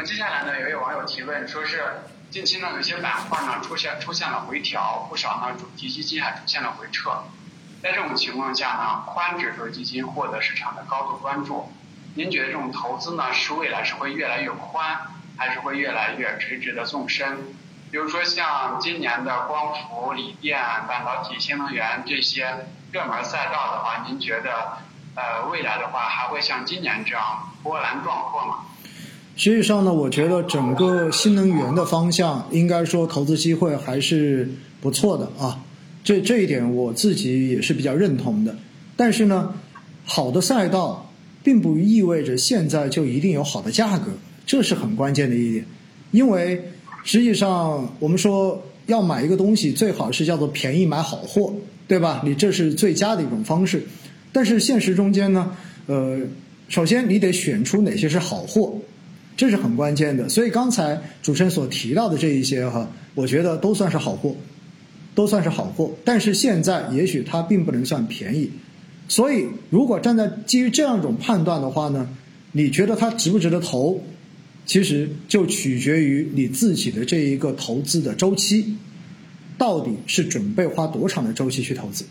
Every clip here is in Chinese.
么接下来呢，有位网友提问，说是近期呢有些板块呢出现出现了回调，不少呢主题基金还出现了回撤。在这种情况下呢，宽指数基金获得市场的高度关注。您觉得这种投资呢，是未来是会越来越宽，还是会越来越垂直的纵深？比如说像今年的光伏、锂电、半导体、新能源这些热门赛道的话，您觉得呃未来的话还会像今年这样波澜壮阔吗？实际上呢，我觉得整个新能源的方向，应该说投资机会还是不错的啊。这这一点我自己也是比较认同的。但是呢，好的赛道并不意味着现在就一定有好的价格，这是很关键的一点。因为实际上我们说要买一个东西，最好是叫做便宜买好货，对吧？你这是最佳的一种方式。但是现实中间呢，呃，首先你得选出哪些是好货。这是很关键的，所以刚才主持人所提到的这一些哈，我觉得都算是好货，都算是好货。但是现在也许它并不能算便宜，所以如果站在基于这样一种判断的话呢，你觉得它值不值得投，其实就取决于你自己的这一个投资的周期，到底是准备花多长的周期去投资。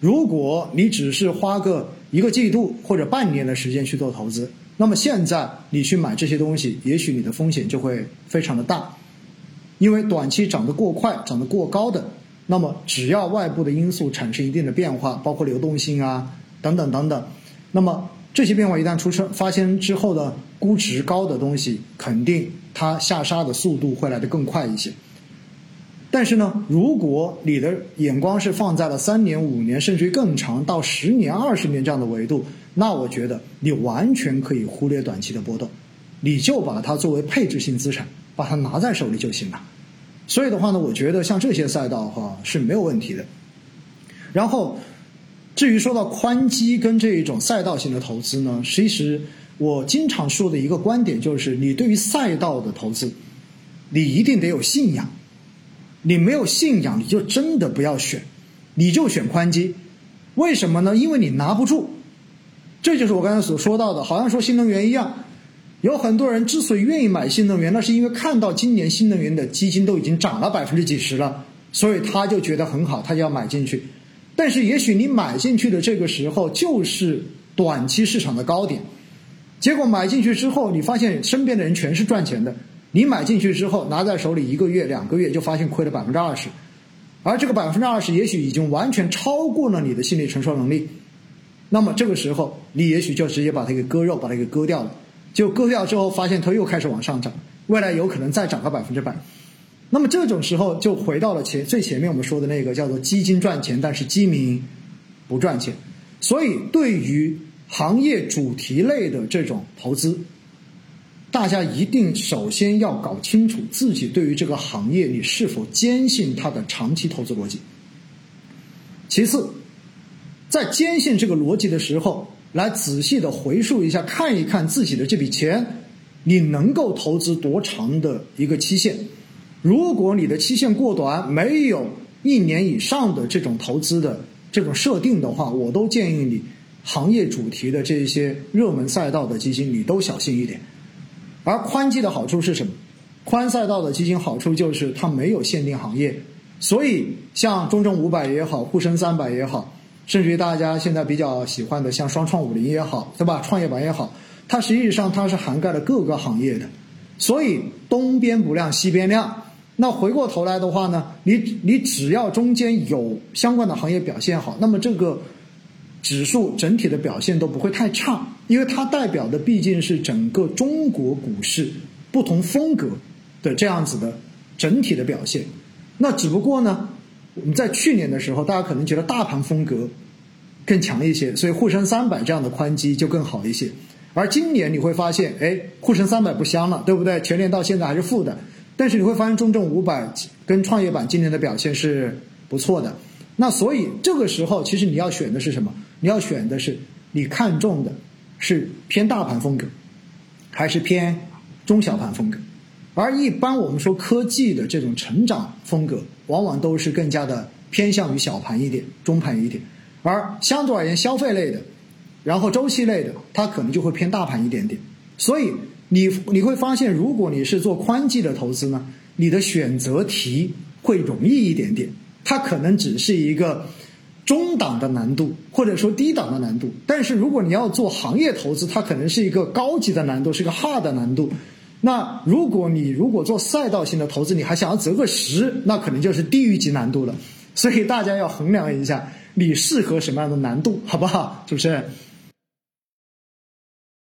如果你只是花个一个季度或者半年的时间去做投资，那么现在你去买这些东西，也许你的风险就会非常的大，因为短期涨得过快、涨得过高的，那么只要外部的因素产生一定的变化，包括流动性啊等等等等，那么这些变化一旦出生发生之后的估值高的东西，肯定它下杀的速度会来得更快一些。但是呢，如果你的眼光是放在了三年、五年，甚至于更长到十年、二十年这样的维度，那我觉得你完全可以忽略短期的波动，你就把它作为配置性资产，把它拿在手里就行了。所以的话呢，我觉得像这些赛道哈是没有问题的。然后，至于说到宽基跟这一种赛道型的投资呢，其实我经常说的一个观点就是，你对于赛道的投资，你一定得有信仰。你没有信仰，你就真的不要选，你就选宽基，为什么呢？因为你拿不住，这就是我刚才所说到的，好像说新能源一样，有很多人之所以愿意买新能源，那是因为看到今年新能源的基金都已经涨了百分之几十了，所以他就觉得很好，他就要买进去。但是也许你买进去的这个时候就是短期市场的高点，结果买进去之后，你发现身边的人全是赚钱的。你买进去之后，拿在手里一个月、两个月，就发现亏了百分之二十，而这个百分之二十，也许已经完全超过了你的心理承受能力。那么这个时候，你也许就直接把它给割肉，把它给割掉了。就割掉之后，发现它又开始往上涨，未来有可能再涨个百分之百。那么这种时候，就回到了前最前面我们说的那个叫做基金赚钱，但是基民不赚钱。所以，对于行业主题类的这种投资。大家一定首先要搞清楚自己对于这个行业你是否坚信它的长期投资逻辑。其次，在坚信这个逻辑的时候，来仔细的回溯一下，看一看自己的这笔钱，你能够投资多长的一个期限。如果你的期限过短，没有一年以上的这种投资的这种设定的话，我都建议你行业主题的这些热门赛道的基金，你都小心一点。而宽基的好处是什么？宽赛道的基金好处就是它没有限定行业，所以像中证五百也好，沪深三百也好，甚至于大家现在比较喜欢的像双创五零也好，对吧？创业板也好，它实际上它是涵盖了各个行业的，所以东边不亮西边亮。那回过头来的话呢，你你只要中间有相关的行业表现好，那么这个。指数整体的表现都不会太差，因为它代表的毕竟是整个中国股市不同风格的这样子的整体的表现。那只不过呢，我们在去年的时候，大家可能觉得大盘风格更强一些，所以沪深三百这样的宽基就更好一些。而今年你会发现，哎，沪深三百不香了，对不对？全年到现在还是负的，但是你会发现中证五百跟创业板今年的表现是不错的。那所以这个时候，其实你要选的是什么？你要选的是你看中的，是偏大盘风格，还是偏中小盘风格？而一般我们说科技的这种成长风格，往往都是更加的偏向于小盘一点、中盘一点。而相对而言，消费类的，然后周期类的，它可能就会偏大盘一点点。所以你你会发现，如果你是做宽基的投资呢，你的选择题会容易一点点，它可能只是一个中档的难度，或者说低档的难度。但是如果你要做行业投资，它可能是一个高级的难度，是个 hard 的难度。那如果你如果做赛道型的投资，你还想要择个时，那可能就是地狱级难度了。所以大家要衡量一下，你适合什么样的难度，好不好？是不是？